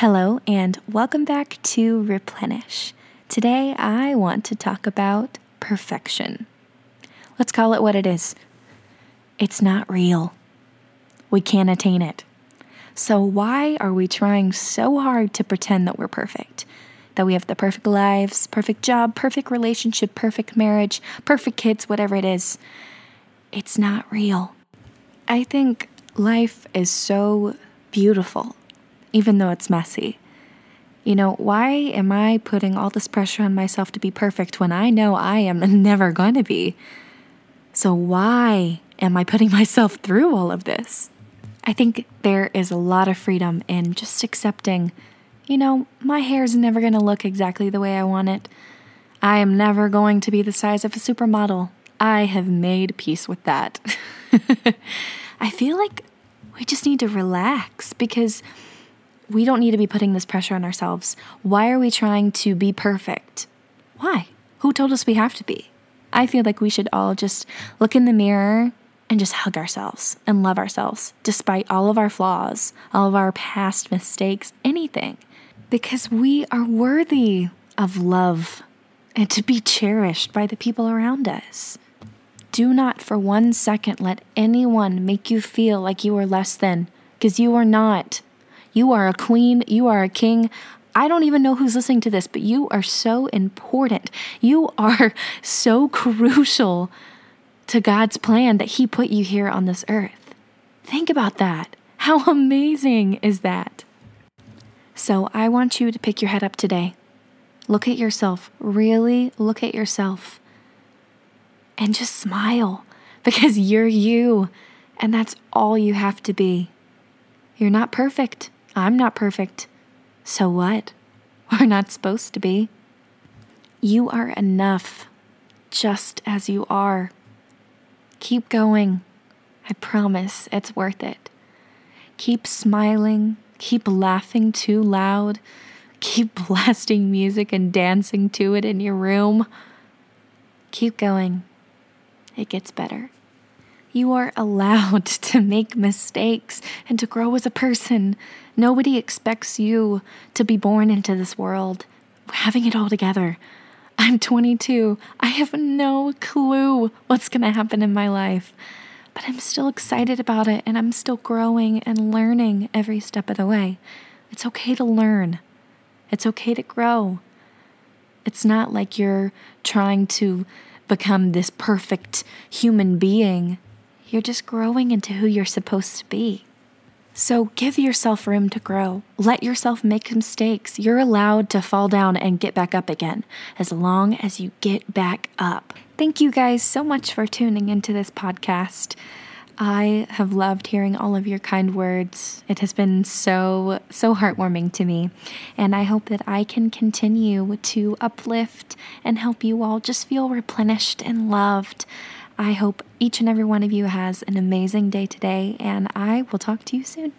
Hello, and welcome back to Replenish. Today, I want to talk about perfection. Let's call it what it is it's not real. We can't attain it. So, why are we trying so hard to pretend that we're perfect? That we have the perfect lives, perfect job, perfect relationship, perfect marriage, perfect kids, whatever it is? It's not real. I think life is so beautiful, even though it's messy. You know, why am I putting all this pressure on myself to be perfect when I know I am never going to be? So, why am I putting myself through all of this? I think there is a lot of freedom in just accepting, you know, my hair is never going to look exactly the way I want it. I am never going to be the size of a supermodel. I have made peace with that. I feel like we just need to relax because we don't need to be putting this pressure on ourselves. Why are we trying to be perfect? Why? Who told us we have to be? I feel like we should all just look in the mirror and just hug ourselves and love ourselves despite all of our flaws, all of our past mistakes, anything. Because we are worthy of love and to be cherished by the people around us. Do not for one second let anyone make you feel like you are less than, because you are not. You are a queen, you are a king. I don't even know who's listening to this, but you are so important. You are so crucial to God's plan that He put you here on this earth. Think about that. How amazing is that? So, I want you to pick your head up today. Look at yourself. Really look at yourself. And just smile because you're you. And that's all you have to be. You're not perfect. I'm not perfect. So what? We're not supposed to be. You are enough just as you are. Keep going. I promise it's worth it. Keep smiling. Keep laughing too loud. Keep blasting music and dancing to it in your room. Keep going. It gets better. You are allowed to make mistakes and to grow as a person. Nobody expects you to be born into this world having it all together. I'm 22. I have no clue what's going to happen in my life, but I'm still excited about it and I'm still growing and learning every step of the way. It's okay to learn, it's okay to grow. It's not like you're trying to become this perfect human being. You're just growing into who you're supposed to be. So give yourself room to grow. Let yourself make mistakes. You're allowed to fall down and get back up again as long as you get back up. Thank you guys so much for tuning into this podcast. I have loved hearing all of your kind words. It has been so, so heartwarming to me. And I hope that I can continue to uplift and help you all just feel replenished and loved. I hope each and every one of you has an amazing day today, and I will talk to you soon.